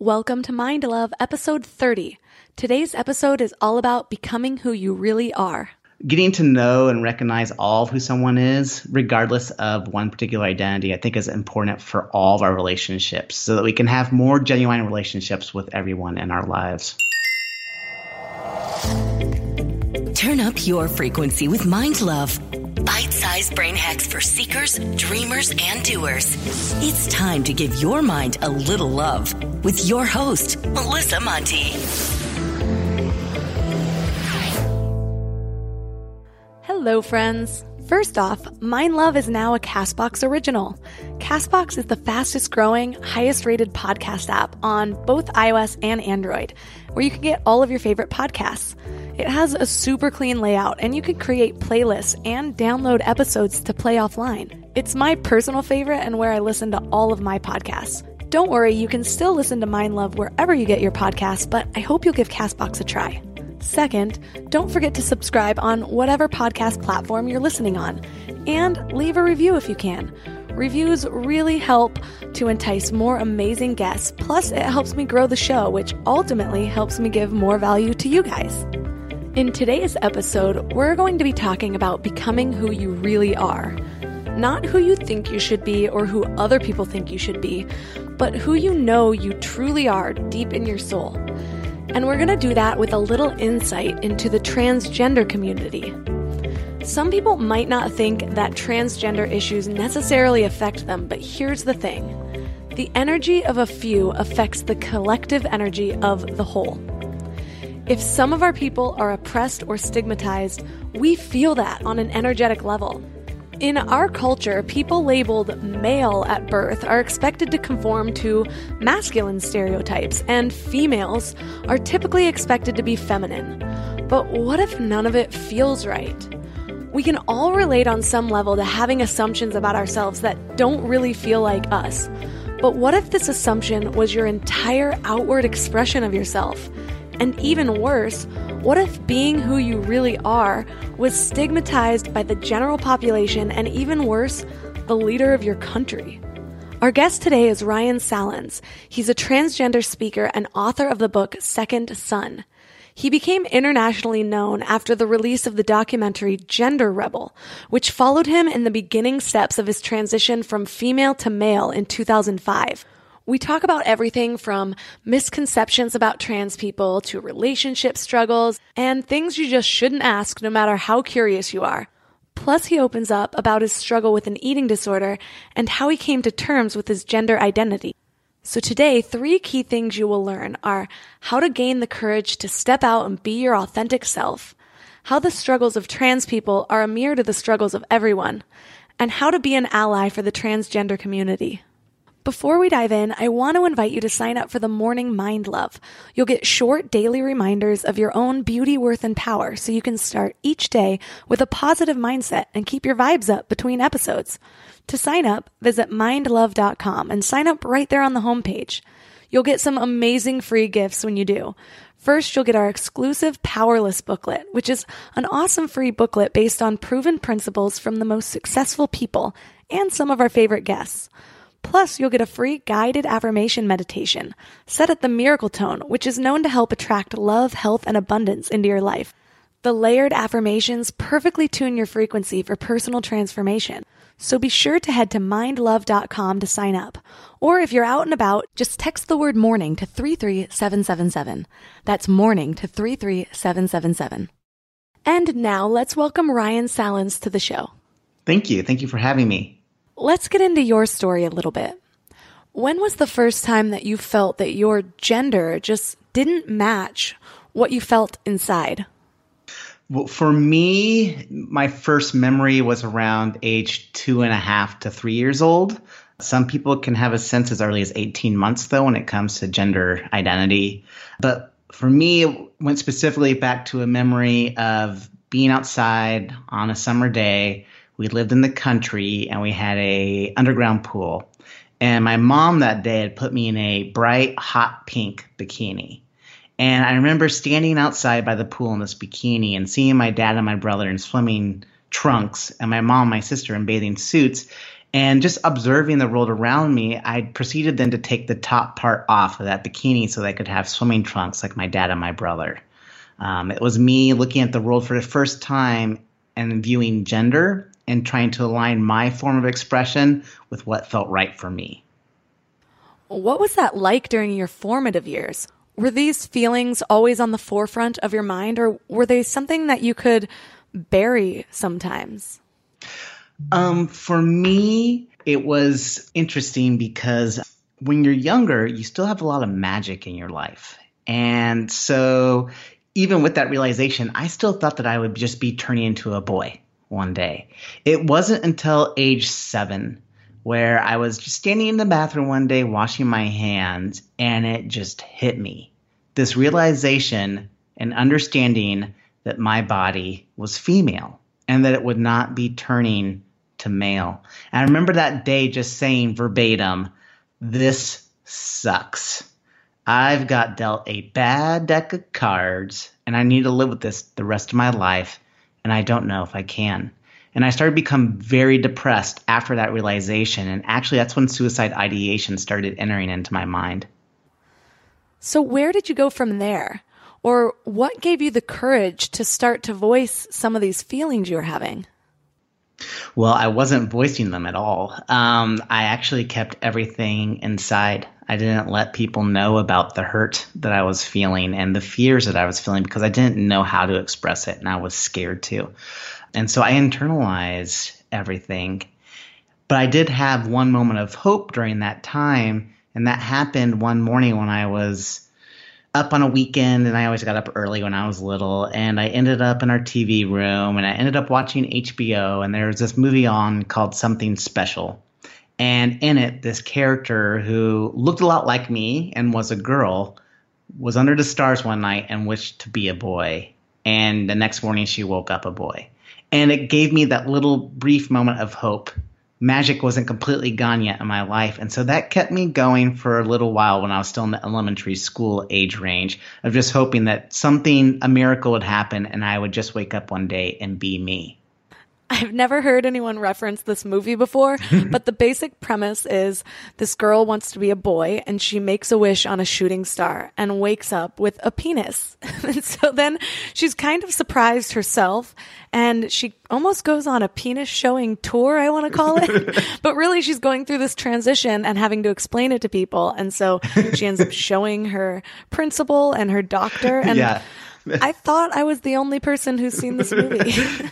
Welcome to Mind Love, episode 30. Today's episode is all about becoming who you really are. Getting to know and recognize all of who someone is, regardless of one particular identity, I think is important for all of our relationships so that we can have more genuine relationships with everyone in our lives. Turn up your frequency with Mind Love. Bite sized brain hacks for seekers, dreamers, and doers. It's time to give your mind a little love with your host, Melissa Monte. Hello, friends. First off, Mind Love is now a Castbox original. Castbox is the fastest growing, highest rated podcast app on both iOS and Android, where you can get all of your favorite podcasts. It has a super clean layout, and you can create playlists and download episodes to play offline. It's my personal favorite and where I listen to all of my podcasts. Don't worry, you can still listen to Mind Love wherever you get your podcasts, but I hope you'll give Castbox a try. Second, don't forget to subscribe on whatever podcast platform you're listening on, and leave a review if you can. Reviews really help to entice more amazing guests, plus, it helps me grow the show, which ultimately helps me give more value to you guys. In today's episode, we're going to be talking about becoming who you really are. Not who you think you should be or who other people think you should be, but who you know you truly are deep in your soul. And we're going to do that with a little insight into the transgender community. Some people might not think that transgender issues necessarily affect them, but here's the thing the energy of a few affects the collective energy of the whole. If some of our people are oppressed or stigmatized, we feel that on an energetic level. In our culture, people labeled male at birth are expected to conform to masculine stereotypes, and females are typically expected to be feminine. But what if none of it feels right? We can all relate on some level to having assumptions about ourselves that don't really feel like us. But what if this assumption was your entire outward expression of yourself? And even worse, what if being who you really are was stigmatized by the general population and even worse, the leader of your country? Our guest today is Ryan Sallans. He's a transgender speaker and author of the book Second Son. He became internationally known after the release of the documentary Gender Rebel, which followed him in the beginning steps of his transition from female to male in 2005. We talk about everything from misconceptions about trans people to relationship struggles and things you just shouldn't ask no matter how curious you are. Plus, he opens up about his struggle with an eating disorder and how he came to terms with his gender identity. So today, three key things you will learn are how to gain the courage to step out and be your authentic self, how the struggles of trans people are a mirror to the struggles of everyone, and how to be an ally for the transgender community. Before we dive in, I want to invite you to sign up for the Morning Mind Love. You'll get short daily reminders of your own beauty, worth, and power so you can start each day with a positive mindset and keep your vibes up between episodes. To sign up, visit mindlove.com and sign up right there on the homepage. You'll get some amazing free gifts when you do. First, you'll get our exclusive Powerless booklet, which is an awesome free booklet based on proven principles from the most successful people and some of our favorite guests. Plus, you'll get a free guided affirmation meditation set at the miracle tone, which is known to help attract love, health, and abundance into your life. The layered affirmations perfectly tune your frequency for personal transformation. So be sure to head to mindlove.com to sign up. Or if you're out and about, just text the word morning to 33777. That's morning to 33777. And now let's welcome Ryan Sallans to the show. Thank you. Thank you for having me. Let's get into your story a little bit. When was the first time that you felt that your gender just didn't match what you felt inside? Well, for me, my first memory was around age two and a half to three years old. Some people can have a sense as early as 18 months, though, when it comes to gender identity. But for me, it went specifically back to a memory of being outside on a summer day. We lived in the country and we had a underground pool. And my mom that day had put me in a bright hot pink bikini. And I remember standing outside by the pool in this bikini and seeing my dad and my brother in swimming trunks and my mom and my sister in bathing suits and just observing the world around me, I proceeded then to take the top part off of that bikini so that I could have swimming trunks like my dad and my brother. Um, it was me looking at the world for the first time and viewing gender and trying to align my form of expression with what felt right for me. What was that like during your formative years? Were these feelings always on the forefront of your mind, or were they something that you could bury sometimes? Um, for me, it was interesting because when you're younger, you still have a lot of magic in your life. And so, even with that realization, I still thought that I would just be turning into a boy one day. It wasn't until age seven where I was just standing in the bathroom one day washing my hands and it just hit me. This realization and understanding that my body was female and that it would not be turning to male. And I remember that day just saying verbatim, This sucks. I've got dealt a bad deck of cards and I need to live with this the rest of my life, and I don't know if I can. And I started to become very depressed after that realization. And actually, that's when suicide ideation started entering into my mind. So, where did you go from there? Or what gave you the courage to start to voice some of these feelings you were having? Well, I wasn't voicing them at all. Um, I actually kept everything inside. I didn't let people know about the hurt that I was feeling and the fears that I was feeling because I didn't know how to express it and I was scared to. And so I internalized everything. But I did have one moment of hope during that time, and that happened one morning when I was up on a weekend and I always got up early when I was little and I ended up in our TV room and I ended up watching HBO and there was this movie on called Something Special. And in it, this character who looked a lot like me and was a girl was under the stars one night and wished to be a boy. And the next morning, she woke up a boy. And it gave me that little brief moment of hope magic wasn't completely gone yet in my life. And so that kept me going for a little while when I was still in the elementary school age range of just hoping that something, a miracle would happen and I would just wake up one day and be me. I've never heard anyone reference this movie before, but the basic premise is this girl wants to be a boy and she makes a wish on a shooting star and wakes up with a penis. and so then she's kind of surprised herself and she almost goes on a penis showing tour, I want to call it. but really she's going through this transition and having to explain it to people. And so she ends up showing her principal and her doctor and yeah I thought I was the only person who's seen this movie.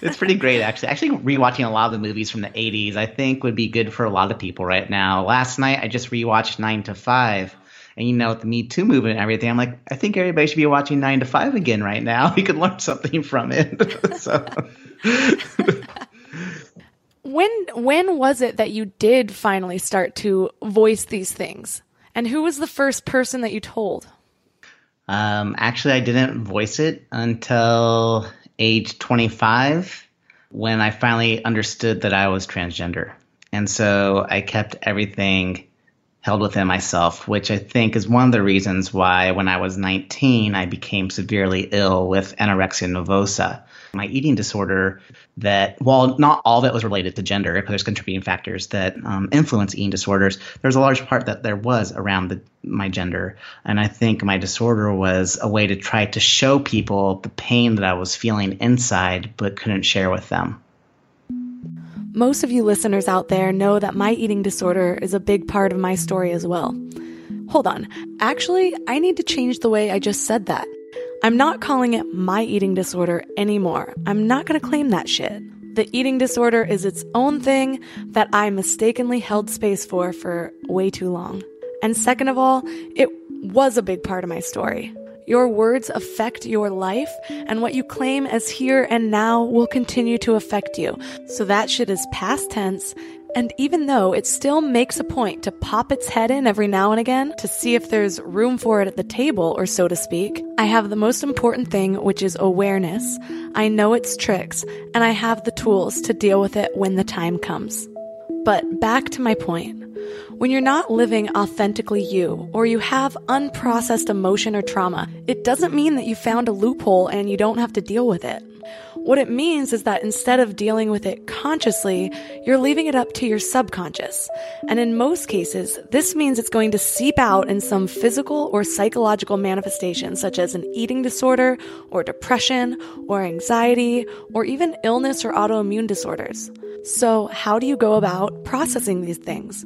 it's pretty great, actually. Actually, rewatching a lot of the movies from the 80s, I think would be good for a lot of people right now. Last night, I just rewatched 9 to 5. And you know, with the Me Too movement and everything, I'm like, I think everybody should be watching 9 to 5 again right now. We could learn something from it. so. when when was it that you did finally start to voice these things? And who was the first person that you told? Um, actually, I didn't voice it until age 25 when I finally understood that I was transgender. And so I kept everything held within myself, which I think is one of the reasons why when I was 19, I became severely ill with anorexia nervosa my eating disorder that while not all of it was related to gender, because there's contributing factors that um, influence eating disorders, there's a large part that there was around the, my gender. And I think my disorder was a way to try to show people the pain that I was feeling inside but couldn't share with them. Most of you listeners out there know that my eating disorder is a big part of my story as well. Hold on. Actually, I need to change the way I just said that. I'm not calling it my eating disorder anymore. I'm not going to claim that shit. The eating disorder is its own thing that I mistakenly held space for for way too long. And second of all, it was a big part of my story. Your words affect your life, and what you claim as here and now will continue to affect you. So that shit is past tense, And even though it still makes a point to pop its head in every now and again to see if there's room for it at the table, or so to speak, I have the most important thing, which is awareness. I know its tricks, and I have the tools to deal with it when the time comes. But back to my point. When you're not living authentically you, or you have unprocessed emotion or trauma, it doesn't mean that you found a loophole and you don't have to deal with it. What it means is that instead of dealing with it consciously, you're leaving it up to your subconscious. And in most cases, this means it's going to seep out in some physical or psychological manifestation, such as an eating disorder, or depression, or anxiety, or even illness or autoimmune disorders. So, how do you go about processing these things?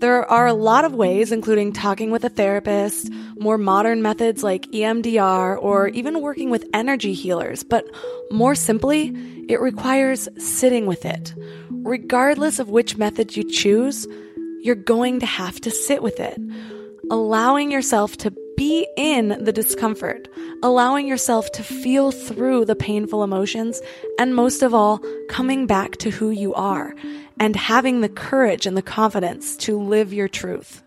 There are a lot of ways, including talking with a therapist, more modern methods like EMDR, or even working with energy healers. But more simply, it requires sitting with it. Regardless of which method you choose, you're going to have to sit with it, allowing yourself to be in the discomfort, allowing yourself to feel through the painful emotions, and most of all, coming back to who you are and having the courage and the confidence to live your truth.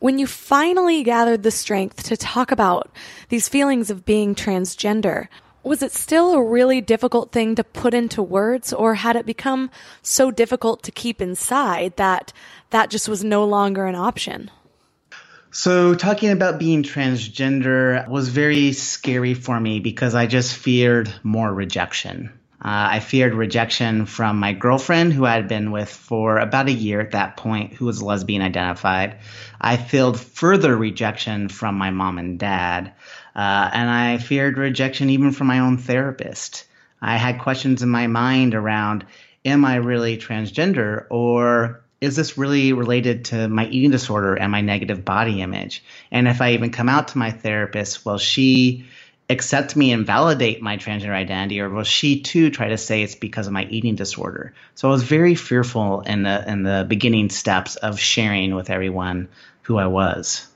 When you finally gathered the strength to talk about these feelings of being transgender, was it still a really difficult thing to put into words, or had it become so difficult to keep inside that that just was no longer an option? So, talking about being transgender was very scary for me because I just feared more rejection. Uh, I feared rejection from my girlfriend, who I had been with for about a year at that point, who was lesbian identified. I feared further rejection from my mom and dad. Uh, and I feared rejection even from my own therapist. I had questions in my mind around Am I really transgender? Or is this really related to my eating disorder and my negative body image? And if I even come out to my therapist, will she accept me and validate my transgender identity, or will she too try to say it's because of my eating disorder? So I was very fearful in the in the beginning steps of sharing with everyone who I was.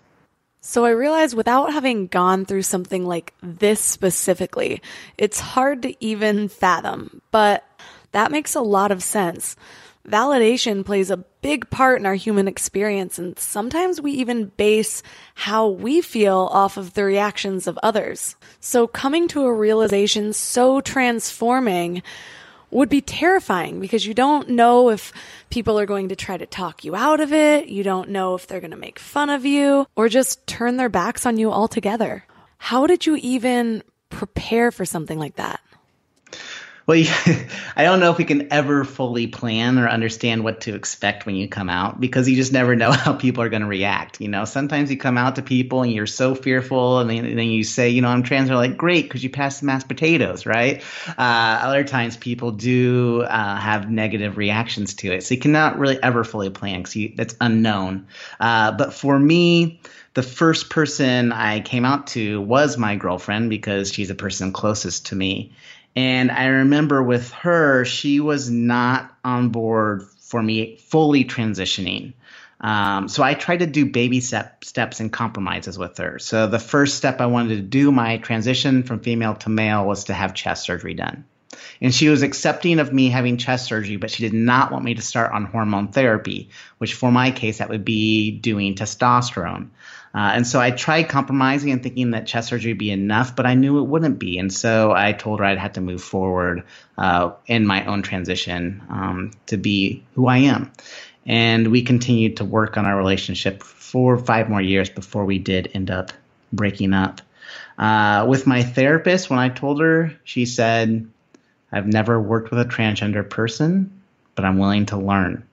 So I realized without having gone through something like this specifically, it's hard to even fathom, but that makes a lot of sense. Validation plays a big part in our human experience, and sometimes we even base how we feel off of the reactions of others. So, coming to a realization so transforming would be terrifying because you don't know if people are going to try to talk you out of it, you don't know if they're going to make fun of you, or just turn their backs on you altogether. How did you even prepare for something like that? Well, I don't know if we can ever fully plan or understand what to expect when you come out because you just never know how people are going to react. You know, sometimes you come out to people and you're so fearful, and then, and then you say, you know, I'm trans. They're like, great, because you passed the mashed potatoes, right? Uh, other times people do uh, have negative reactions to it, so you cannot really ever fully plan because that's unknown. Uh, but for me, the first person I came out to was my girlfriend because she's the person closest to me. And I remember with her, she was not on board for me fully transitioning. Um, so I tried to do baby step, steps and compromises with her. So the first step I wanted to do my transition from female to male was to have chest surgery done. And she was accepting of me having chest surgery, but she did not want me to start on hormone therapy, which for my case, that would be doing testosterone. Uh, and so I tried compromising and thinking that chest surgery would be enough, but I knew it wouldn't be. And so I told her I'd have to move forward uh, in my own transition um, to be who I am. And we continued to work on our relationship for five more years before we did end up breaking up. Uh, with my therapist, when I told her, she said, I've never worked with a transgender person, but I'm willing to learn.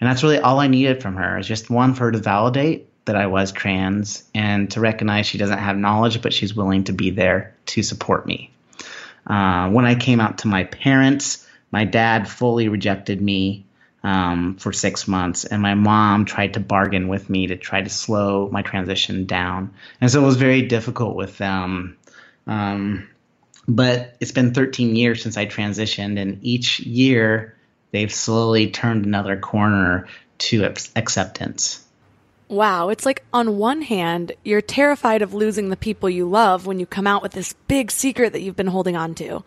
And that's really all I needed from her is just one for her to validate that I was trans and to recognize she doesn't have knowledge, but she's willing to be there to support me. Uh, when I came out to my parents, my dad fully rejected me um, for six months, and my mom tried to bargain with me to try to slow my transition down. And so it was very difficult with them. Um, but it's been 13 years since I transitioned, and each year they've slowly turned another corner to acceptance. Wow, it's like on one hand, you're terrified of losing the people you love when you come out with this big secret that you've been holding on to.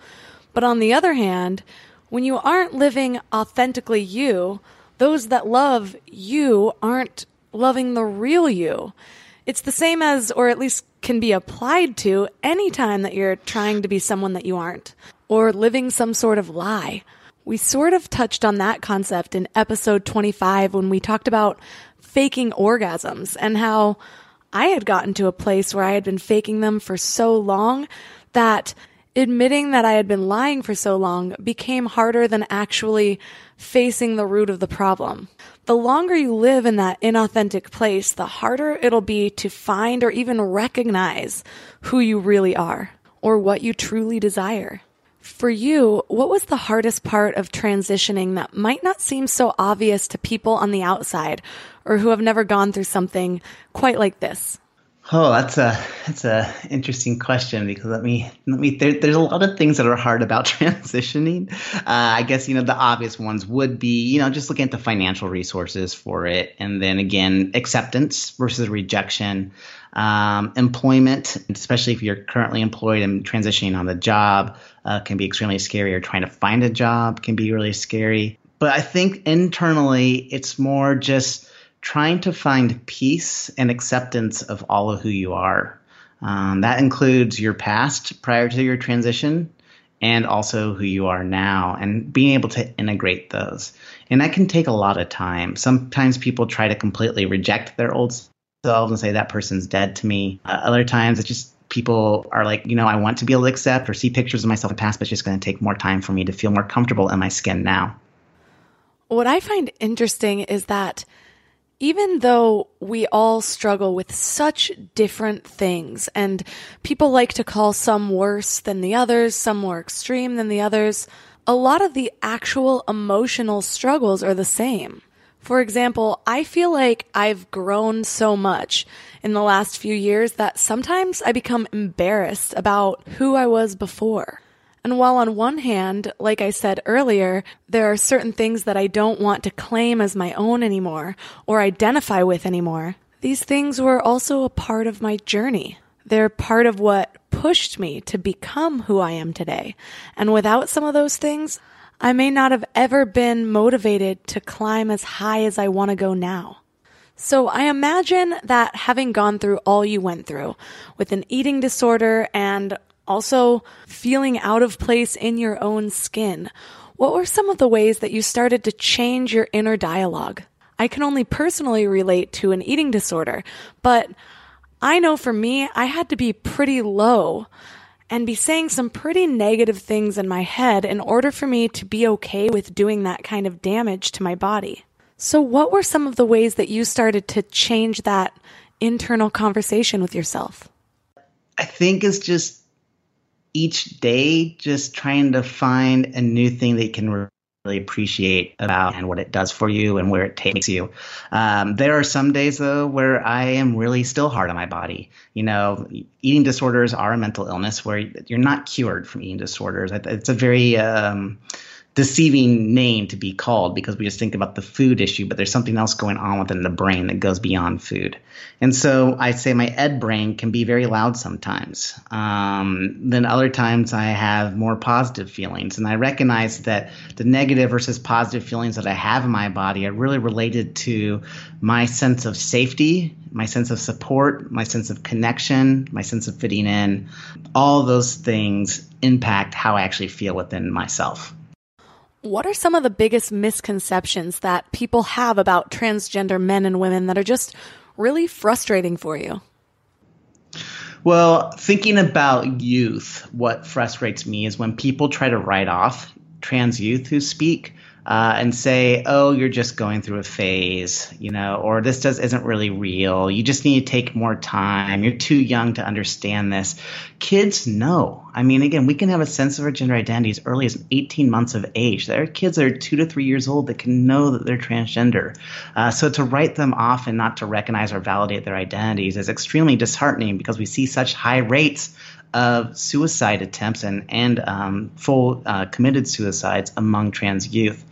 But on the other hand, when you aren't living authentically you, those that love you aren't loving the real you. It's the same as, or at least can be applied to any time that you're trying to be someone that you aren't, or living some sort of lie. We sort of touched on that concept in episode 25 when we talked about faking orgasms and how I had gotten to a place where I had been faking them for so long that admitting that I had been lying for so long became harder than actually facing the root of the problem. The longer you live in that inauthentic place, the harder it'll be to find or even recognize who you really are or what you truly desire. For you, what was the hardest part of transitioning that might not seem so obvious to people on the outside or who have never gone through something quite like this? Oh, that's a that's a interesting question because let me let me there, there's a lot of things that are hard about transitioning. Uh, I guess you know the obvious ones would be you know just looking at the financial resources for it, and then again acceptance versus rejection, um, employment, especially if you're currently employed and transitioning on the job, uh, can be extremely scary. Or trying to find a job can be really scary. But I think internally it's more just trying to find peace and acceptance of all of who you are. Um, that includes your past prior to your transition and also who you are now and being able to integrate those. And that can take a lot of time. Sometimes people try to completely reject their old selves and say that person's dead to me. Uh, other times it's just people are like, you know, I want to be able to accept or see pictures of myself in the past, but it's just going to take more time for me to feel more comfortable in my skin now. What I find interesting is that even though we all struggle with such different things, and people like to call some worse than the others, some more extreme than the others, a lot of the actual emotional struggles are the same. For example, I feel like I've grown so much in the last few years that sometimes I become embarrassed about who I was before. And while on one hand, like I said earlier, there are certain things that I don't want to claim as my own anymore or identify with anymore, these things were also a part of my journey. They're part of what pushed me to become who I am today. And without some of those things, I may not have ever been motivated to climb as high as I want to go now. So I imagine that having gone through all you went through with an eating disorder and also, feeling out of place in your own skin. What were some of the ways that you started to change your inner dialogue? I can only personally relate to an eating disorder, but I know for me, I had to be pretty low and be saying some pretty negative things in my head in order for me to be okay with doing that kind of damage to my body. So, what were some of the ways that you started to change that internal conversation with yourself? I think it's just each day just trying to find a new thing that you can really appreciate about and what it does for you and where it takes you. Um, there are some days though where I am really still hard on my body. You know, eating disorders are a mental illness where you're not cured from eating disorders. It's a very um, deceiving name to be called because we just think about the food issue, but there's something else going on within the brain that goes beyond food. And so I say my ed brain can be very loud sometimes. Um, then other times I have more positive feelings. And I recognize that the negative versus positive feelings that I have in my body are really related to my sense of safety, my sense of support, my sense of connection, my sense of fitting in. All those things impact how I actually feel within myself. What are some of the biggest misconceptions that people have about transgender men and women that are just really frustrating for you? Well, thinking about youth, what frustrates me is when people try to write off trans youth who speak uh, and say, "Oh, you're just going through a phase," you know, or this does isn't really real. You just need to take more time. You're too young to understand this. Kids know. I mean, again, we can have a sense of our gender identity as early as 18 months of age. There are kids that are two to three years old that can know that they're transgender. Uh, so to write them off and not to recognize or validate their identities is extremely disheartening because we see such high rates of suicide attempts and and um, full uh, committed suicides among trans youth.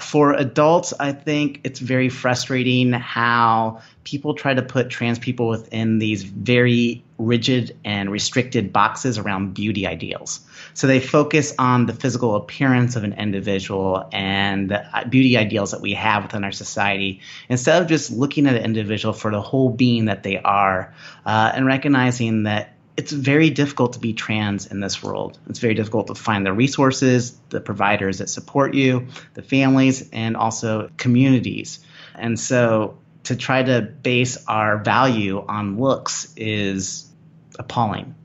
For adults, I think it's very frustrating how people try to put trans people within these very rigid and restricted boxes around beauty ideals. So they focus on the physical appearance of an individual and the uh, beauty ideals that we have within our society instead of just looking at an individual for the whole being that they are uh, and recognizing that it's very difficult to be trans in this world. It's very difficult to find the resources, the providers that support you, the families, and also communities. And so to try to base our value on looks is appalling.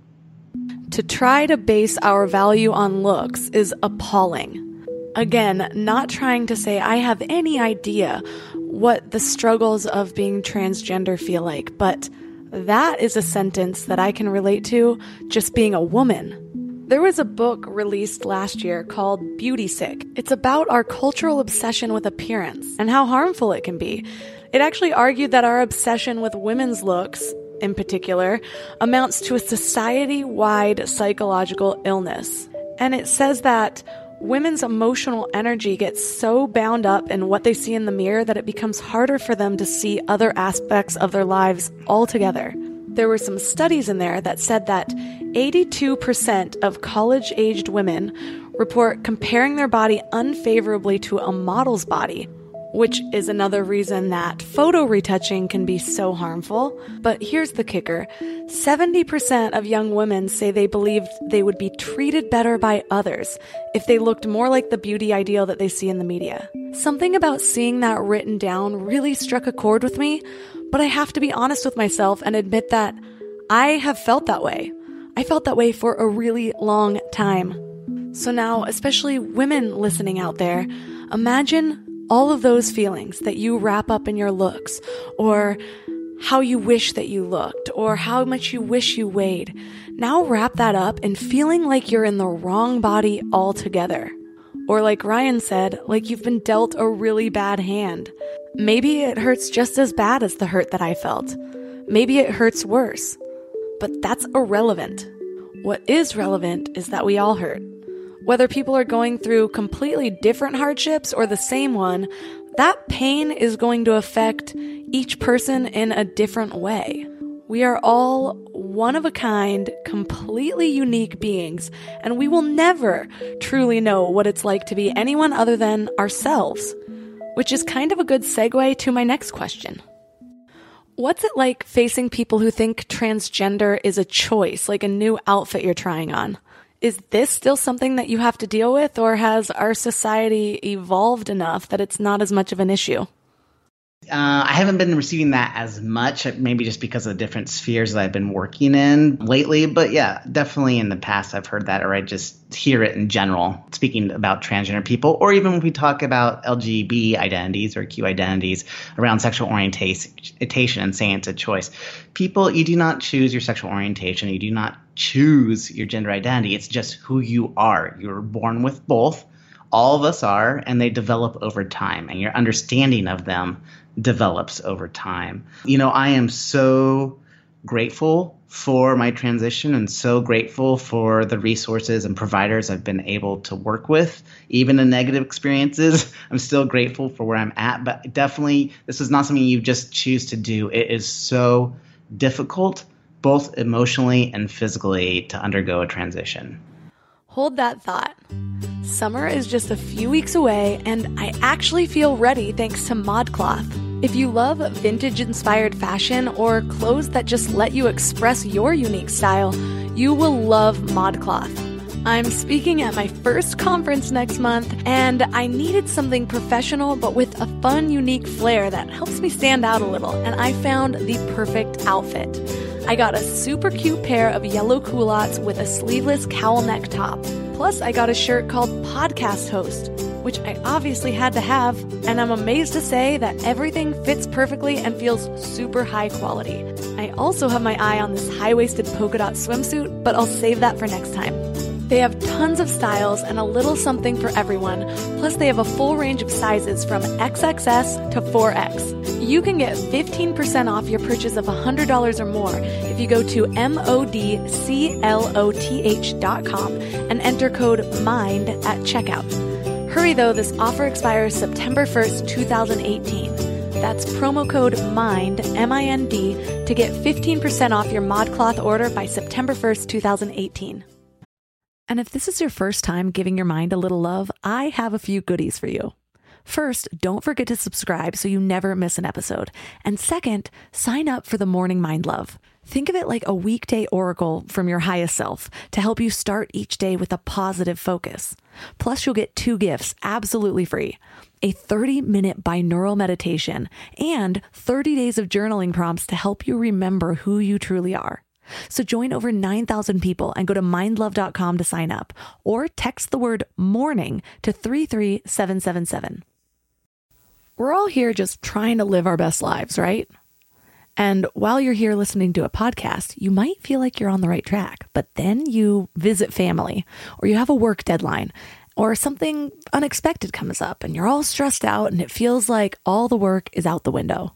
To try to base our value on looks is appalling. Again, not trying to say I have any idea what the struggles of being transgender feel like, but that is a sentence that I can relate to just being a woman. There was a book released last year called Beauty Sick. It's about our cultural obsession with appearance and how harmful it can be. It actually argued that our obsession with women's looks, in particular, amounts to a society wide psychological illness. And it says that women's emotional energy gets so bound up in what they see in the mirror that it becomes harder for them to see other aspects of their lives altogether. There were some studies in there that said that 82% of college aged women report comparing their body unfavorably to a model's body, which is another reason that photo retouching can be so harmful. But here's the kicker 70% of young women say they believed they would be treated better by others if they looked more like the beauty ideal that they see in the media. Something about seeing that written down really struck a chord with me, but I have to be honest with myself and admit that I have felt that way. I felt that way for a really long time. So now, especially women listening out there, imagine all of those feelings that you wrap up in your looks, or how you wish that you looked, or how much you wish you weighed. Now wrap that up in feeling like you're in the wrong body altogether. Or like Ryan said, like you've been dealt a really bad hand. Maybe it hurts just as bad as the hurt that I felt. Maybe it hurts worse. But that's irrelevant. What is relevant is that we all hurt. Whether people are going through completely different hardships or the same one, that pain is going to affect each person in a different way. We are all one of a kind, completely unique beings, and we will never truly know what it's like to be anyone other than ourselves. Which is kind of a good segue to my next question. What's it like facing people who think transgender is a choice, like a new outfit you're trying on? Is this still something that you have to deal with, or has our society evolved enough that it's not as much of an issue? Uh, I haven't been receiving that as much, maybe just because of the different spheres that I've been working in lately. But yeah, definitely in the past I've heard that, or I just hear it in general, speaking about transgender people, or even when we talk about LGB identities or Q identities around sexual orientation and saying it's a choice. People, you do not choose your sexual orientation, you do not choose your gender identity. It's just who you are. You're born with both. All of us are, and they develop over time, and your understanding of them develops over time. You know, I am so grateful for my transition and so grateful for the resources and providers I've been able to work with. Even in negative experiences, I'm still grateful for where I'm at. But definitely, this is not something you just choose to do. It is so difficult, both emotionally and physically, to undergo a transition. Hold that thought. Summer is just a few weeks away, and I actually feel ready thanks to ModCloth. If you love vintage inspired fashion or clothes that just let you express your unique style, you will love ModCloth. I'm speaking at my first conference next month, and I needed something professional but with a fun, unique flair that helps me stand out a little, and I found the perfect outfit. I got a super cute pair of yellow culottes with a sleeveless cowl neck top. Plus, I got a shirt called Podcast Host, which I obviously had to have, and I'm amazed to say that everything fits perfectly and feels super high quality. I also have my eye on this high waisted polka dot swimsuit, but I'll save that for next time. They have tons of styles and a little something for everyone. Plus, they have a full range of sizes from XXS to 4X. You can get 15% off your purchase of $100 or more if you go to modcloth.com and enter code MIND at checkout. Hurry though, this offer expires September 1st, 2018. That's promo code MIND, M I N D, to get 15% off your ModCloth order by September 1st, 2018. And if this is your first time giving your mind a little love, I have a few goodies for you. First, don't forget to subscribe so you never miss an episode. And second, sign up for the Morning Mind Love. Think of it like a weekday oracle from your highest self to help you start each day with a positive focus. Plus, you'll get two gifts absolutely free a 30 minute binaural meditation and 30 days of journaling prompts to help you remember who you truly are. So join over 9,000 people and go to mindlove.com to sign up or text the word morning to 33777. We're all here just trying to live our best lives, right? And while you're here listening to a podcast, you might feel like you're on the right track, but then you visit family or you have a work deadline or something unexpected comes up and you're all stressed out and it feels like all the work is out the window.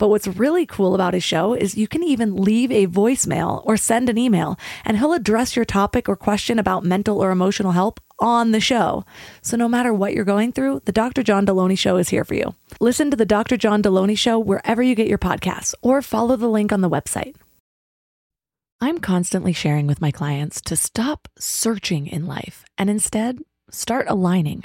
But what's really cool about his show is you can even leave a voicemail or send an email, and he'll address your topic or question about mental or emotional help on the show. So no matter what you're going through, the Dr. John Delony Show is here for you. Listen to the Dr. John Delony Show wherever you get your podcasts or follow the link on the website. I'm constantly sharing with my clients to stop searching in life and instead start aligning.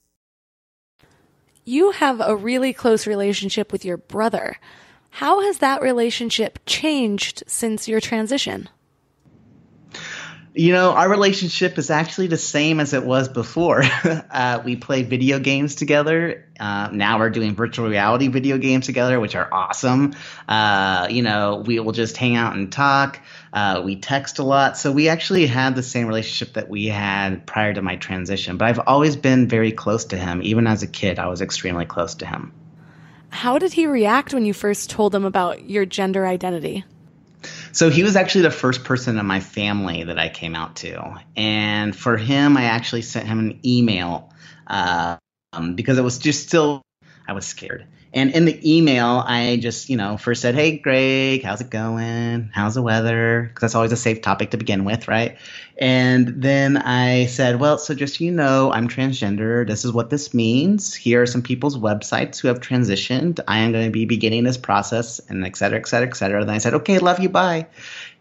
You have a really close relationship with your brother. How has that relationship changed since your transition? You know, our relationship is actually the same as it was before. uh, we play video games together. Uh, now we're doing virtual reality video games together, which are awesome. Uh, you know, we will just hang out and talk. Uh, we text a lot. So we actually had the same relationship that we had prior to my transition. But I've always been very close to him. Even as a kid, I was extremely close to him. How did he react when you first told him about your gender identity? So he was actually the first person in my family that I came out to. And for him, I actually sent him an email uh, um, because it was just still, I was scared. And in the email, I just, you know, first said, Hey, Greg, how's it going? How's the weather? Because that's always a safe topic to begin with, right? And then I said, Well, so just you know, I'm transgender. This is what this means. Here are some people's websites who have transitioned. I am going to be beginning this process, and et cetera, et cetera, et cetera. Then I said, Okay, love you, bye.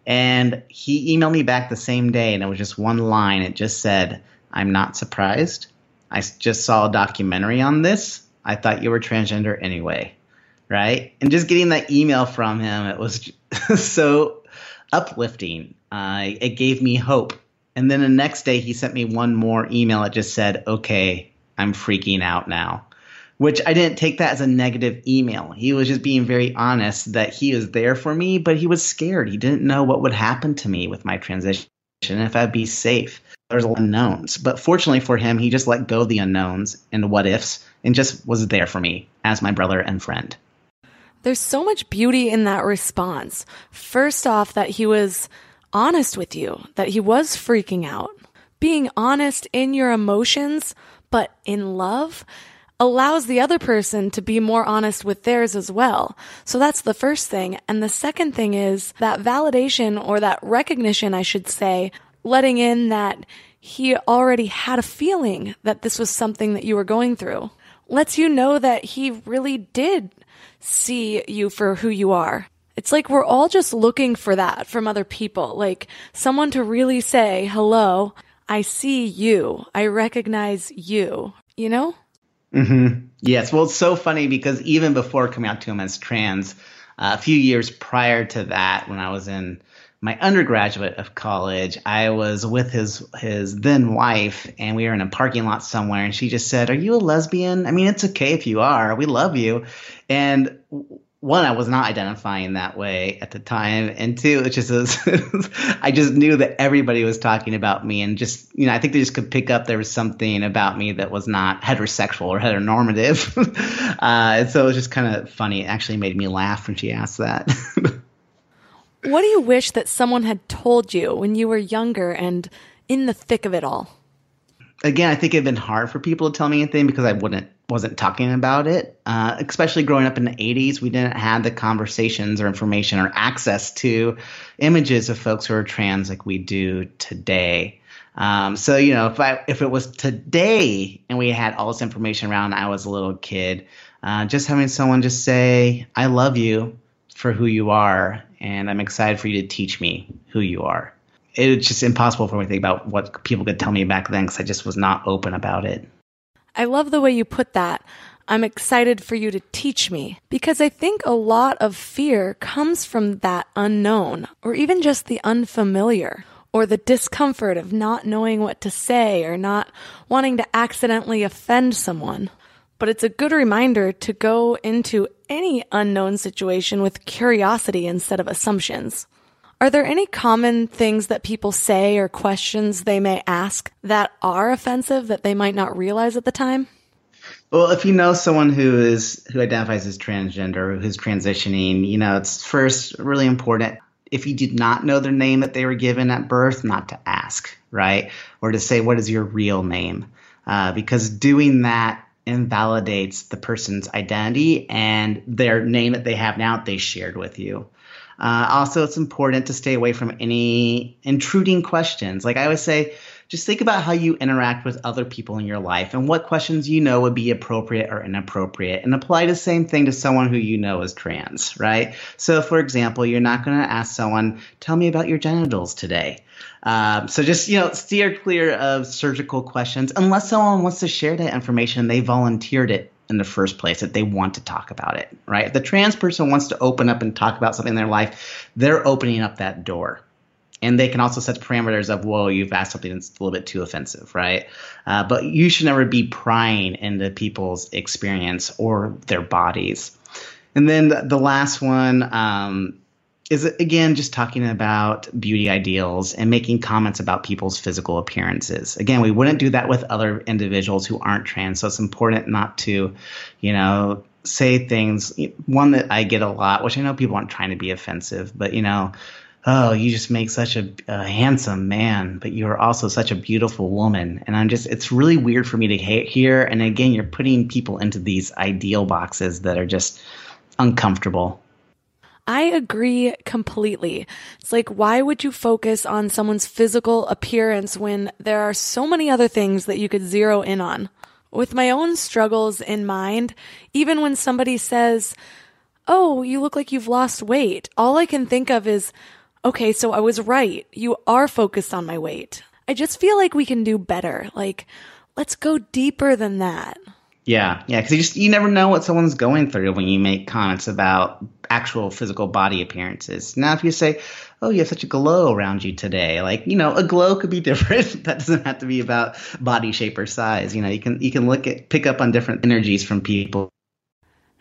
And he emailed me back the same day, and it was just one line. It just said, I'm not surprised. I just saw a documentary on this I thought you were transgender anyway, right? And just getting that email from him, it was so uplifting. Uh, it gave me hope. And then the next day, he sent me one more email. It just said, okay, I'm freaking out now. which I didn't take that as a negative email. He was just being very honest that he was there for me, but he was scared. He didn't know what would happen to me with my transition and if I'd be safe. There's unknowns. But fortunately for him, he just let go of the unknowns and what ifs and just was there for me as my brother and friend. There's so much beauty in that response. First off, that he was honest with you, that he was freaking out. Being honest in your emotions, but in love, allows the other person to be more honest with theirs as well. So that's the first thing. And the second thing is that validation or that recognition, I should say, letting in that he already had a feeling that this was something that you were going through lets you know that he really did see you for who you are. It's like we're all just looking for that from other people, like someone to really say, hello, I see you. I recognize you, you know? Mm-hmm. Yes. Well, it's so funny because even before coming out to him as trans, uh, a few years prior to that, when I was in my undergraduate of college, I was with his his then wife, and we were in a parking lot somewhere, and she just said, "Are you a lesbian? I mean, it's okay if you are. We love you." And one, I was not identifying that way at the time, and two, it just was, I just knew that everybody was talking about me, and just you know, I think they just could pick up there was something about me that was not heterosexual or heteronormative, uh, and so it was just kind of funny. It actually made me laugh when she asked that. What do you wish that someone had told you when you were younger and in the thick of it all? Again, I think it'd been hard for people to tell me anything because I wouldn't wasn't talking about it. Uh, especially growing up in the 80s, we didn't have the conversations or information or access to images of folks who are trans like we do today. Um, so you know, if I if it was today and we had all this information around, I was a little kid, uh, just having someone just say, "I love you," for who you are, and I'm excited for you to teach me who you are. It's just impossible for me to think about what people could tell me back then because I just was not open about it. I love the way you put that. I'm excited for you to teach me because I think a lot of fear comes from that unknown or even just the unfamiliar or the discomfort of not knowing what to say or not wanting to accidentally offend someone but it's a good reminder to go into any unknown situation with curiosity instead of assumptions. Are there any common things that people say or questions they may ask that are offensive that they might not realize at the time? Well, if you know someone who is who identifies as transgender, who's transitioning, you know, it's first really important if you did not know their name that they were given at birth, not to ask, right? Or to say, what is your real name? Uh, because doing that invalidates the person's identity and their name that they have now they shared with you. Uh, also, it's important to stay away from any intruding questions. Like I always say, just think about how you interact with other people in your life and what questions you know would be appropriate or inappropriate, and apply the same thing to someone who you know is trans, right? So, for example, you're not going to ask someone, Tell me about your genitals today. Um, so just you know, steer clear of surgical questions unless someone wants to share that information. They volunteered it in the first place that they want to talk about it, right? If the trans person wants to open up and talk about something in their life, they're opening up that door. And they can also set parameters of, whoa, you've asked something that's a little bit too offensive, right? Uh, but you should never be prying into people's experience or their bodies. And then the, last one, um, is again just talking about beauty ideals and making comments about people's physical appearances. Again, we wouldn't do that with other individuals who aren't trans, so it's important not to, you know, say things. One that I get a lot, which I know people aren't trying to be offensive, but you know, oh, you just make such a, a handsome man, but you're also such a beautiful woman. And I'm just, it's really weird for me to hear. Here and again, you're putting people into these ideal boxes that are just uncomfortable. I agree completely. It's like, why would you focus on someone's physical appearance when there are so many other things that you could zero in on? With my own struggles in mind, even when somebody says, Oh, you look like you've lost weight, all I can think of is, okay, so I was right. You are focused on my weight. I just feel like we can do better. Like, let's go deeper than that. Yeah, yeah, because you just you never know what someone's going through when you make comments about actual physical body appearances. Now, if you say, "Oh, you have such a glow around you today," like you know, a glow could be different. that doesn't have to be about body shape or size. You know, you can you can look at pick up on different energies from people.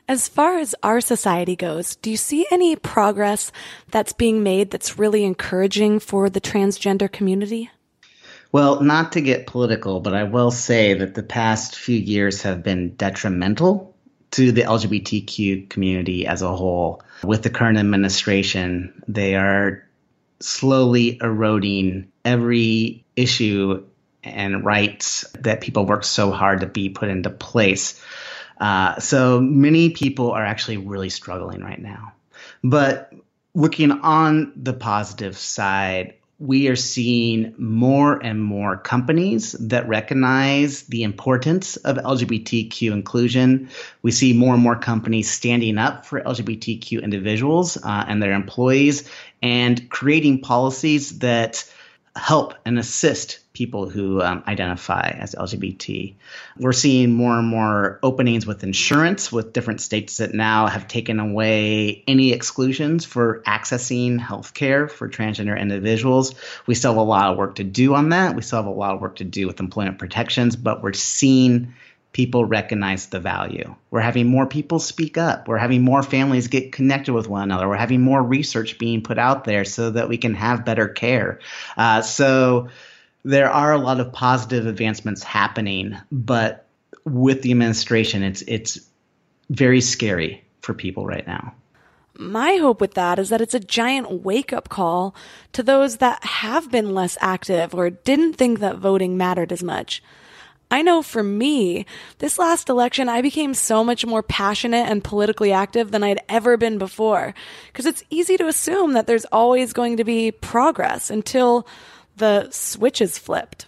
As far as our society goes, do you see any progress that's being made that's really encouraging for the transgender community? Well, not to get political, but I will say that the past few years have been detrimental to the LGBTQ community as a whole. With the current administration, they are slowly eroding every issue and rights that people work so hard to be put into place. Uh, so many people are actually really struggling right now. But looking on the positive side, we are seeing more and more companies that recognize the importance of LGBTQ inclusion. We see more and more companies standing up for LGBTQ individuals uh, and their employees and creating policies that help and assist people who um, identify as LGBT. We're seeing more and more openings with insurance, with different states that now have taken away any exclusions for accessing health care for transgender individuals. We still have a lot of work to do on that. We still have a lot of work to do with employment protections, but we're seeing people recognize the value. We're having more people speak up. We're having more families get connected with one another. We're having more research being put out there so that we can have better care. Uh, so there are a lot of positive advancements happening, but with the administration, it's it's very scary for people right now. My hope with that is that it's a giant wake up call to those that have been less active or didn't think that voting mattered as much. I know for me, this last election, I became so much more passionate and politically active than I'd ever been before. Because it's easy to assume that there's always going to be progress until the switch is flipped.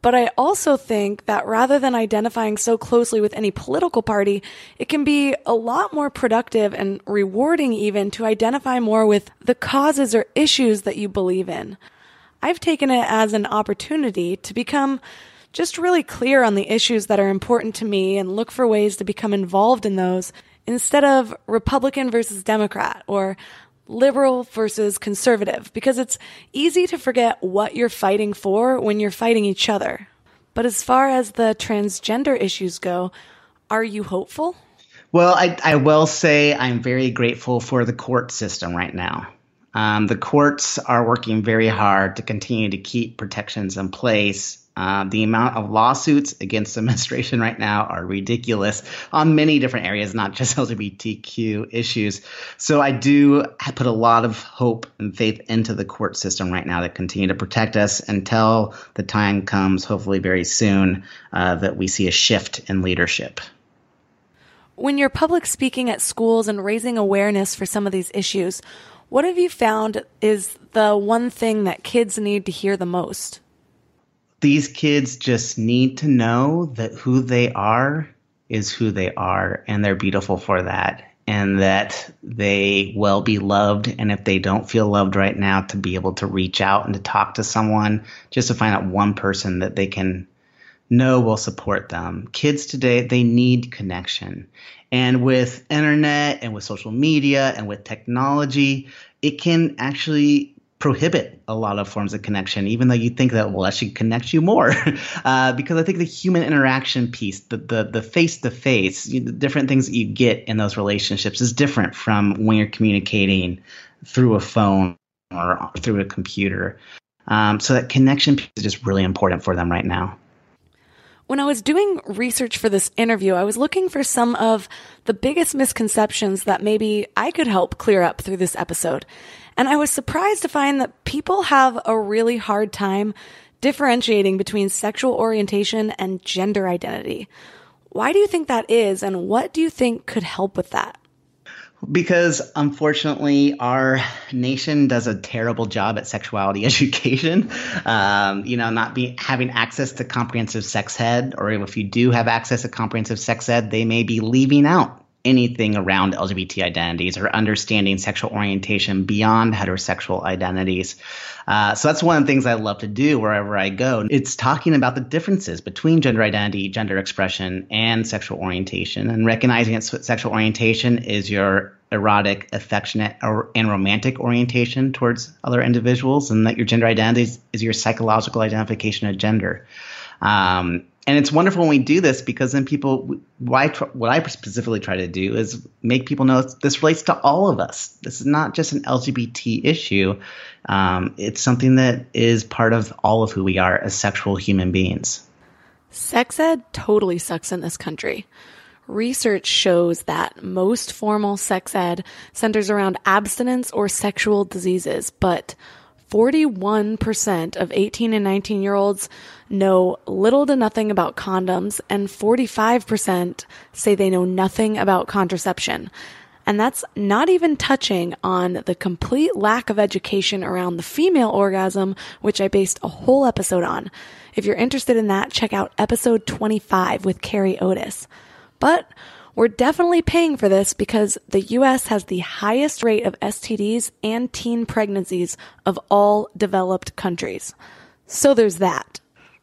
But I also think that rather than identifying so closely with any political party, it can be a lot more productive and rewarding even to identify more with the causes or issues that you believe in. I've taken it as an opportunity to become just really clear on the issues that are important to me and look for ways to become involved in those instead of Republican versus Democrat or liberal versus conservative because it's easy to forget what you're fighting for when you're fighting each other. But as far as the transgender issues go, are you hopeful? Well, I, I will say I'm very grateful for the court system right now. Um, the courts are working very hard to continue to keep protections in place uh, the amount of lawsuits against administration right now are ridiculous on many different areas, not just LGBTQ issues. So I do put a lot of hope and faith into the court system right now to continue to protect us until the time comes, hopefully very soon, uh, that we see a shift in leadership. When you're public speaking at schools and raising awareness for some of these issues, what have you found is the one thing that kids need to hear the most? These kids just need to know that who they are is who they are and they're beautiful for that and that they will be loved and if they don't feel loved right now to be able to reach out and to talk to someone just to find out one person that they can know will support them. Kids today they need connection. And with internet and with social media and with technology it can actually prohibit a lot of forms of connection, even though you think that well that should connect you more, uh, because I think the human interaction piece, the the the face to face, different things that you get in those relationships is different from when you're communicating through a phone or through a computer. Um, so that connection piece is just really important for them right now. When I was doing research for this interview, I was looking for some of the biggest misconceptions that maybe I could help clear up through this episode. And I was surprised to find that people have a really hard time differentiating between sexual orientation and gender identity. Why do you think that is, and what do you think could help with that? Because unfortunately, our nation does a terrible job at sexuality education. Um, you know, not be having access to comprehensive sex ed, or if you do have access to comprehensive sex ed, they may be leaving out anything around LGBT identities or understanding sexual orientation beyond heterosexual identities. Uh, so that's one of the things I love to do wherever I go. It's talking about the differences between gender identity, gender expression, and sexual orientation, and recognizing that sexual orientation is your erotic, affectionate, or, and romantic orientation towards other individuals, and that your gender identity is, your psychological identification of gender. Um, and it's wonderful when we do this because then people, why, what I specifically try to do is make people know this relates to all of us. This is not just an LGBT issue. Um, it's something that is part of all of who we are as sexual human beings. Sex ed totally sucks in this country. Research shows that most formal sex ed centers around abstinence or sexual diseases, but 41% of 18 and 19 year olds know little to nothing about condoms, and 45% say they know nothing about contraception. And that's not even touching on the complete lack of education around the female orgasm, which I based a whole episode on. If you're interested in that, check out episode 25 with Carrie Otis. But we're definitely paying for this because the US has the highest rate of STDs and teen pregnancies of all developed countries. So there's that.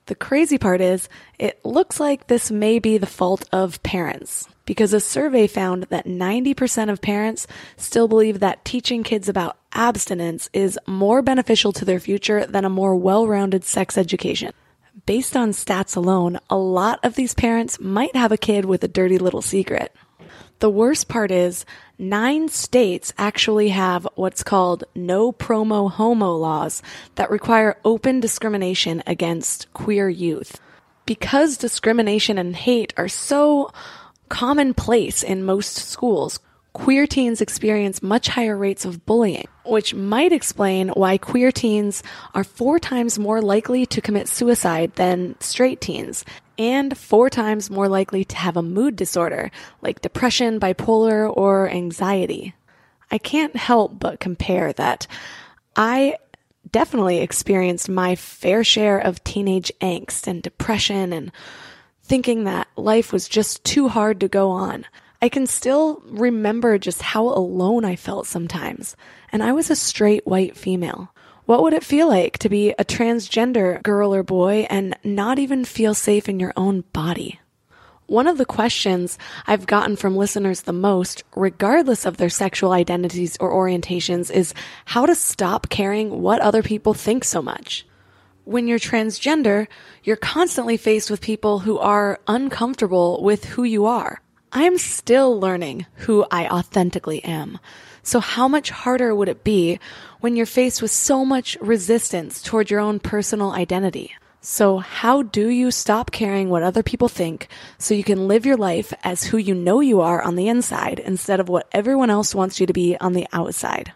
The crazy part is, it looks like this may be the fault of parents because a survey found that 90% of parents still believe that teaching kids about abstinence is more beneficial to their future than a more well-rounded sex education based on stats alone, a lot of these parents might have a kid with a dirty little secret. The worst part is, nine states actually have what's called no promo homo laws that require open discrimination against queer youth. Because discrimination and hate are so commonplace in most schools, queer teens experience much higher rates of bullying, which might explain why queer teens are four times more likely to commit suicide than straight teens, and four times more likely to have a mood disorder like depression, bipolar, or anxiety. I can't help but compare that I definitely experienced my fair share of teenage angst and depression and thinking that life was just too hard to go on. I can still remember just how alone I felt sometimes. And I was a straight white female. What would it feel like to be a transgender girl or boy and not even feel safe in your own body? One of the questions I've gotten from listeners the most, regardless of their sexual identities or orientations, is how to stop caring what other people think so much. When you're transgender, you're constantly faced with people who are uncomfortable with who you are. I'm still learning who I authentically am. So how much harder would it be when you're faced with so much resistance toward your own personal identity? So how do you stop caring what other people think so you can live your life as who you know you are on the inside instead of what everyone else wants you to be on the outside?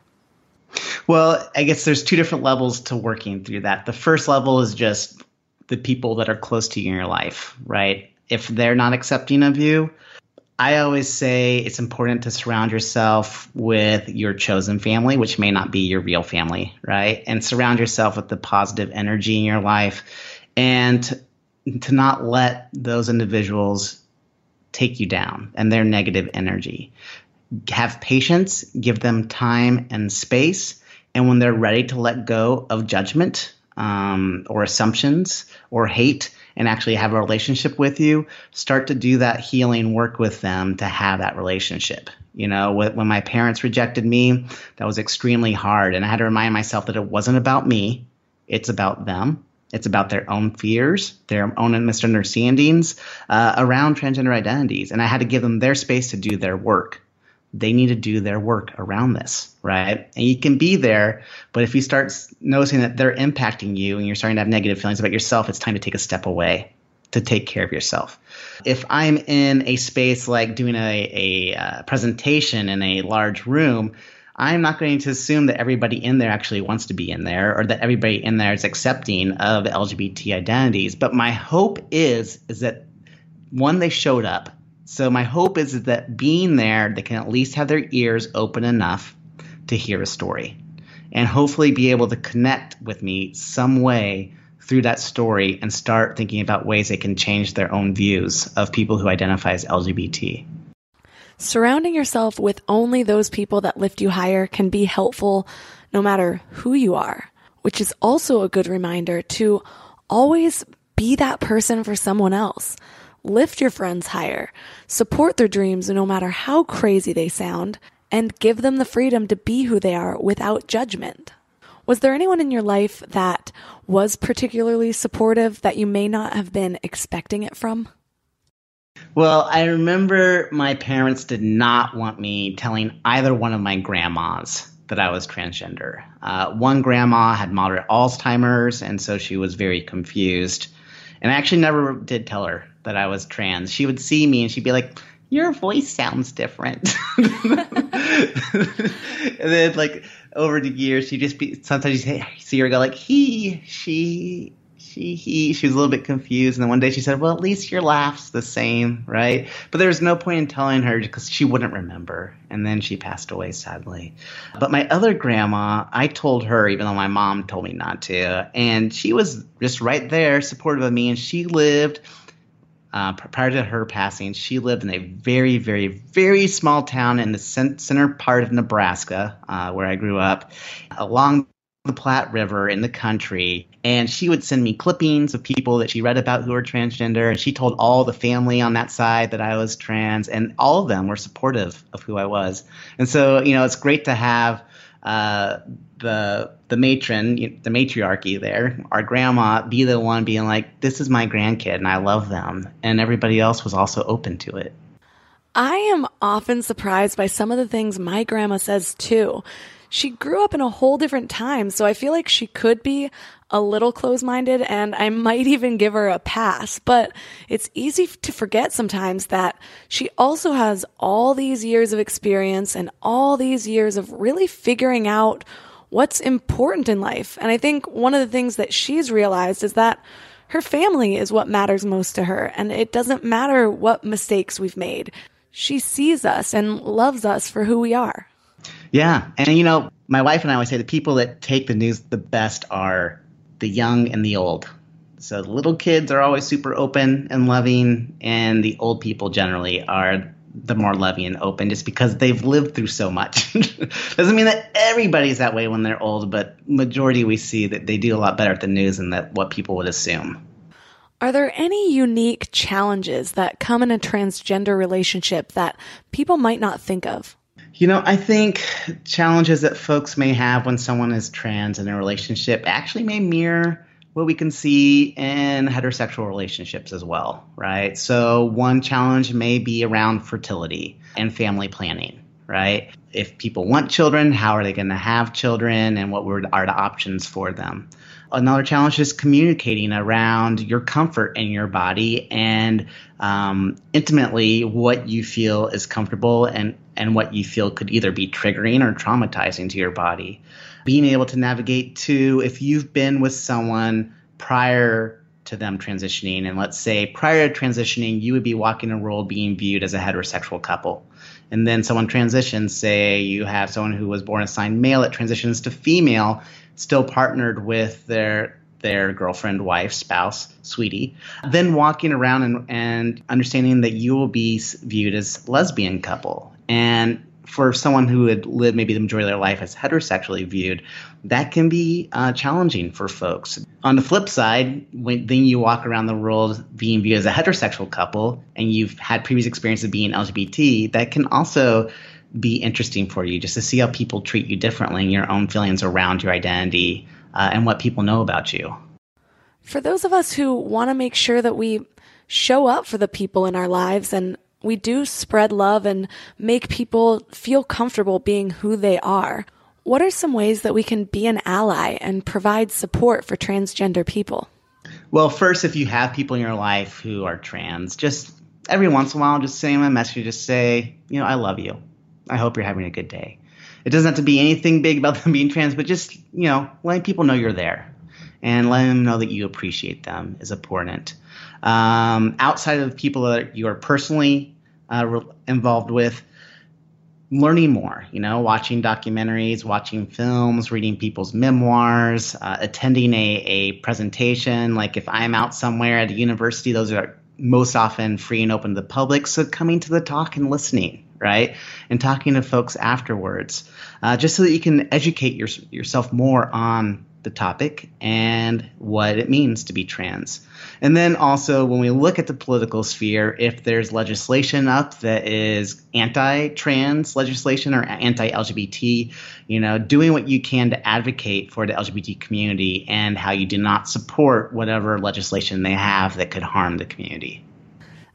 Well, I guess there's two different levels to working through that. The first level is just the people that are close to you in your life, right? If they're not accepting of you, I always say it's important to surround yourself with your chosen family, which may not be your real family, right? And surround yourself with the positive energy in your life and to not let those individuals take you down and their negative energy. Have patience, give them time and space. And when they're ready to let go of judgment um, or assumptions or hate, and actually have a relationship with you, start to do that healing work with them to have that relationship. You know, when my parents rejected me, that was extremely hard. And I had to remind myself that it wasn't about me, it's about them. It's about their own fears, their own misunderstandings uh, around transgender identities. And I had to give them their space to do their work they need to do their work around this, right? And you can be there, but if you start noticing that they're impacting you and you're starting to have negative feelings about yourself, it's time to take a step away to take care of yourself. If I'm in a space like doing a, a uh, presentation in a large room, I'm not going to assume that everybody in there actually wants to be in there or that everybody in there is accepting of LGBT identities. But my hope is is that one, they showed up so my hope is that being there, they can at least have their ears open enough to hear a story and hopefully be able to connect with me some way through that story and start thinking about ways they can change their own views of people who identify as LGBT. Surrounding yourself with only those people that lift you higher can be helpful no matter who you are, which is also a good reminder to always be that person for someone else. Lift your friends higher, support their dreams no matter how crazy they sound, and give them the freedom to be who they are without judgment. Was there anyone in your life that was particularly supportive that you may not have been expecting it from? Well, I remember my parents did not want me telling either one of my grandmas that I was transgender. Uh, one grandma had moderate Alzheimer's, and so she was very confused. And I actually never did tell her that I was trans. She would see me and she'd be like, Your voice sounds different. and then, like, over the years, she just be sometimes you see her go like he, she, she, he. She was a little bit confused, and then one day she said, "Well, at least your laugh's the same, right?" But there was no point in telling her because she wouldn't remember, and then she passed away sadly. But my other grandma, I told her, even though my mom told me not to, and she was just right there, supportive of me, and she lived uh, prior to her passing, she lived in a very, very, very small town in the center part of Nebraska, uh, where I grew up, along the Platte River in the country. And she would send me clippings of people that she read about who were transgender. And she told all the family on that side that I was trans, and all of them were supportive of who I was. And so, you know, it's great to have uh, the the matron, the matriarchy there, our grandma, be the one being like, "This is my grandkid, and I love them," and everybody else was also open to it. I am often surprised by some of the things my grandma says too. She grew up in a whole different time, so I feel like she could be a little close minded and I might even give her a pass. But it's easy to forget sometimes that she also has all these years of experience and all these years of really figuring out what's important in life. And I think one of the things that she's realized is that her family is what matters most to her. And it doesn't matter what mistakes we've made. She sees us and loves us for who we are. Yeah. And, you know, my wife and I always say the people that take the news the best are the young and the old. So the little kids are always super open and loving, and the old people generally are the more loving and open just because they've lived through so much. Doesn't mean that everybody's that way when they're old, but majority we see that they do a lot better at the news than that what people would assume. Are there any unique challenges that come in a transgender relationship that people might not think of? You know, I think challenges that folks may have when someone is trans in a relationship actually may mirror what we can see in heterosexual relationships as well, right? So, one challenge may be around fertility and family planning, right? If people want children, how are they going to have children and what are the options for them? Another challenge is communicating around your comfort in your body and um, intimately what you feel is comfortable and, and what you feel could either be triggering or traumatizing to your body being able to navigate to if you've been with someone prior to them transitioning, and let's say prior to transitioning, you would be walking the world being viewed as a heterosexual couple. And then someone transitions, say you have someone who was born assigned male it transitions to female, still partnered with their their girlfriend, wife, spouse, sweetie, then walking around and, and understanding that you will be viewed as lesbian couple. And for someone who had lived maybe the majority of their life as heterosexually viewed, that can be uh, challenging for folks. On the flip side, when then you walk around the world being viewed as a heterosexual couple and you've had previous experience of being LGBT, that can also be interesting for you just to see how people treat you differently and your own feelings around your identity uh, and what people know about you. For those of us who want to make sure that we show up for the people in our lives and we do spread love and make people feel comfortable being who they are. What are some ways that we can be an ally and provide support for transgender people? Well, first, if you have people in your life who are trans, just every once in a while, just send them a message, just say, you know, I love you. I hope you're having a good day. It doesn't have to be anything big about them being trans, but just, you know, letting people know you're there and letting them know that you appreciate them is important. Um, outside of people that you are personally uh, re- involved with, learning more, you know, watching documentaries, watching films, reading people's memoirs, uh, attending a, a presentation. Like if I'm out somewhere at a university, those are most often free and open to the public. So coming to the talk and listening, right? And talking to folks afterwards, uh, just so that you can educate your, yourself more on the topic and what it means to be trans. And then also, when we look at the political sphere, if there's legislation up that is anti-trans legislation or anti-LGBT, you know, doing what you can to advocate for the LGBT community and how you do not support whatever legislation they have that could harm the community.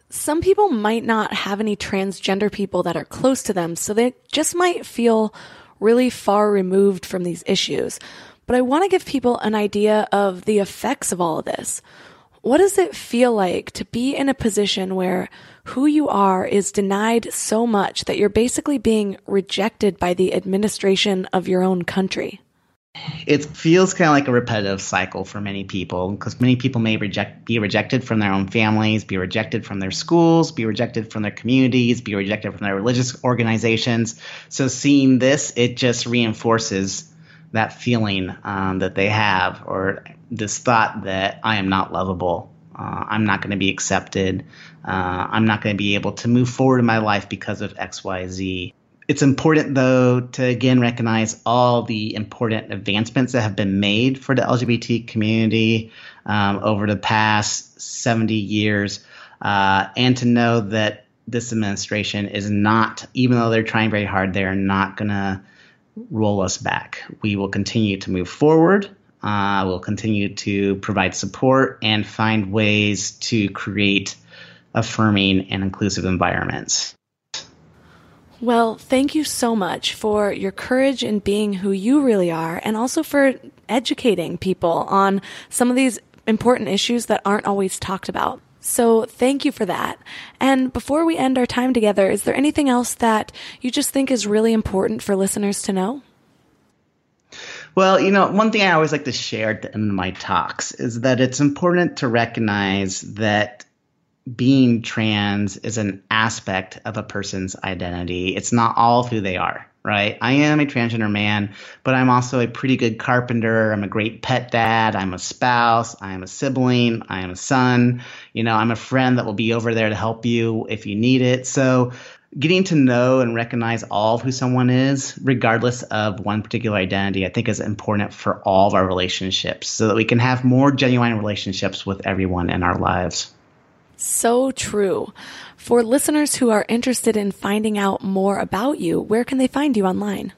Some people might not have any transgender people that are close to them, so they just might feel really far removed from these issues. But I want to give people an idea of the effects of all of this. What does it feel like to be in a position where who you are is denied so much that you're basically being rejected by the administration of your own country? It feels kind of like a repetitive cycle for many people because many people may reject, be rejected from their own families, be rejected from their schools, be rejected from their communities, be rejected from their religious organizations. So seeing this, it just reinforces that feeling um, that they have or this thought that I am not lovable. Uh, I'm not going to be accepted. Uh, I'm not going to be able to move forward in my life because of XYZ. It's important, though, to again recognize all the important advancements that have been made for the LGBT community um, over the past 70 years, uh, and to know that this administration is not, even though they're trying very hard, they're not going to roll us back. We will continue to move forward. Uh, we'll continue to provide support and find ways to create affirming and inclusive environments. Well, thank you so much for your courage in being who you really are and also for educating people on some of these important issues that aren't always talked about. So thank you for that. And before we end our time together, is there anything else that you just think is really important for listeners to know? Well, you know, one thing I always like to share in my talks is that it's important to recognize that being trans is an aspect of a person's identity. It's not all of who they are right? I am a transgender man, but I'm also a pretty good carpenter. I'm a great pet dad. I'm a spouse. I am a sibling. I am a son. You know, I'm a friend that will be over there to help you if you need it. So, getting to know and recognize all of who someone is, regardless of one particular identity, I think is important for all of our relationships so that we can have more genuine relationships with everyone in our lives. So true. For listeners who are interested in finding out more about you, where can they find you online?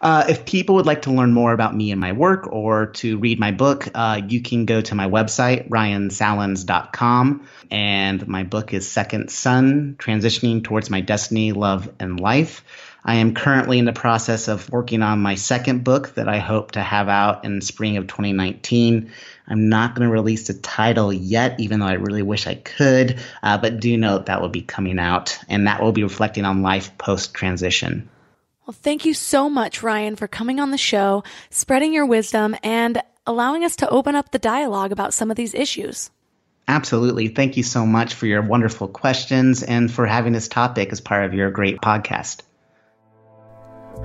Uh, if people would like to learn more about me and my work or to read my book, uh, you can go to my website, ryansallans.com. And my book is Second Son Transitioning Towards My Destiny, Love, and Life. I am currently in the process of working on my second book that I hope to have out in spring of 2019. I'm not going to release the title yet, even though I really wish I could, uh, but do note that will be coming out, and that will be reflecting on life post transition. Well, thank you so much, Ryan, for coming on the show, spreading your wisdom, and allowing us to open up the dialogue about some of these issues. Absolutely. Thank you so much for your wonderful questions and for having this topic as part of your great podcast.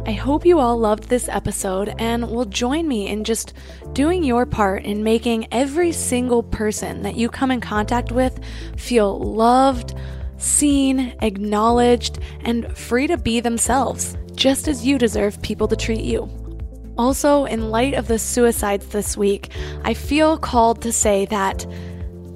I hope you all loved this episode and will join me in just doing your part in making every single person that you come in contact with feel loved, seen, acknowledged, and free to be themselves, just as you deserve people to treat you. Also, in light of the suicides this week, I feel called to say that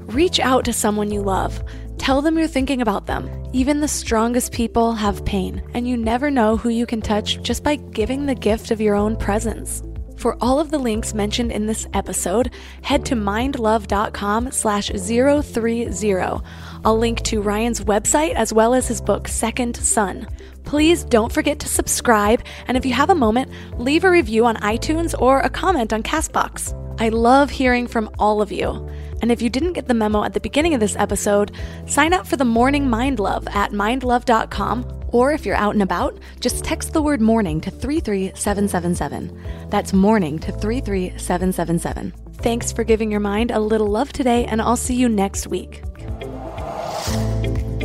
reach out to someone you love. Tell them you're thinking about them. Even the strongest people have pain, and you never know who you can touch just by giving the gift of your own presence. For all of the links mentioned in this episode, head to mindlove.com slash 030. I'll link to Ryan's website as well as his book, Second Son. Please don't forget to subscribe, and if you have a moment, leave a review on iTunes or a comment on Castbox. I love hearing from all of you. And if you didn't get the memo at the beginning of this episode, sign up for the Morning Mind Love at mindlove.com. Or if you're out and about, just text the word morning to 33777. That's morning to 33777. Thanks for giving your mind a little love today, and I'll see you next week.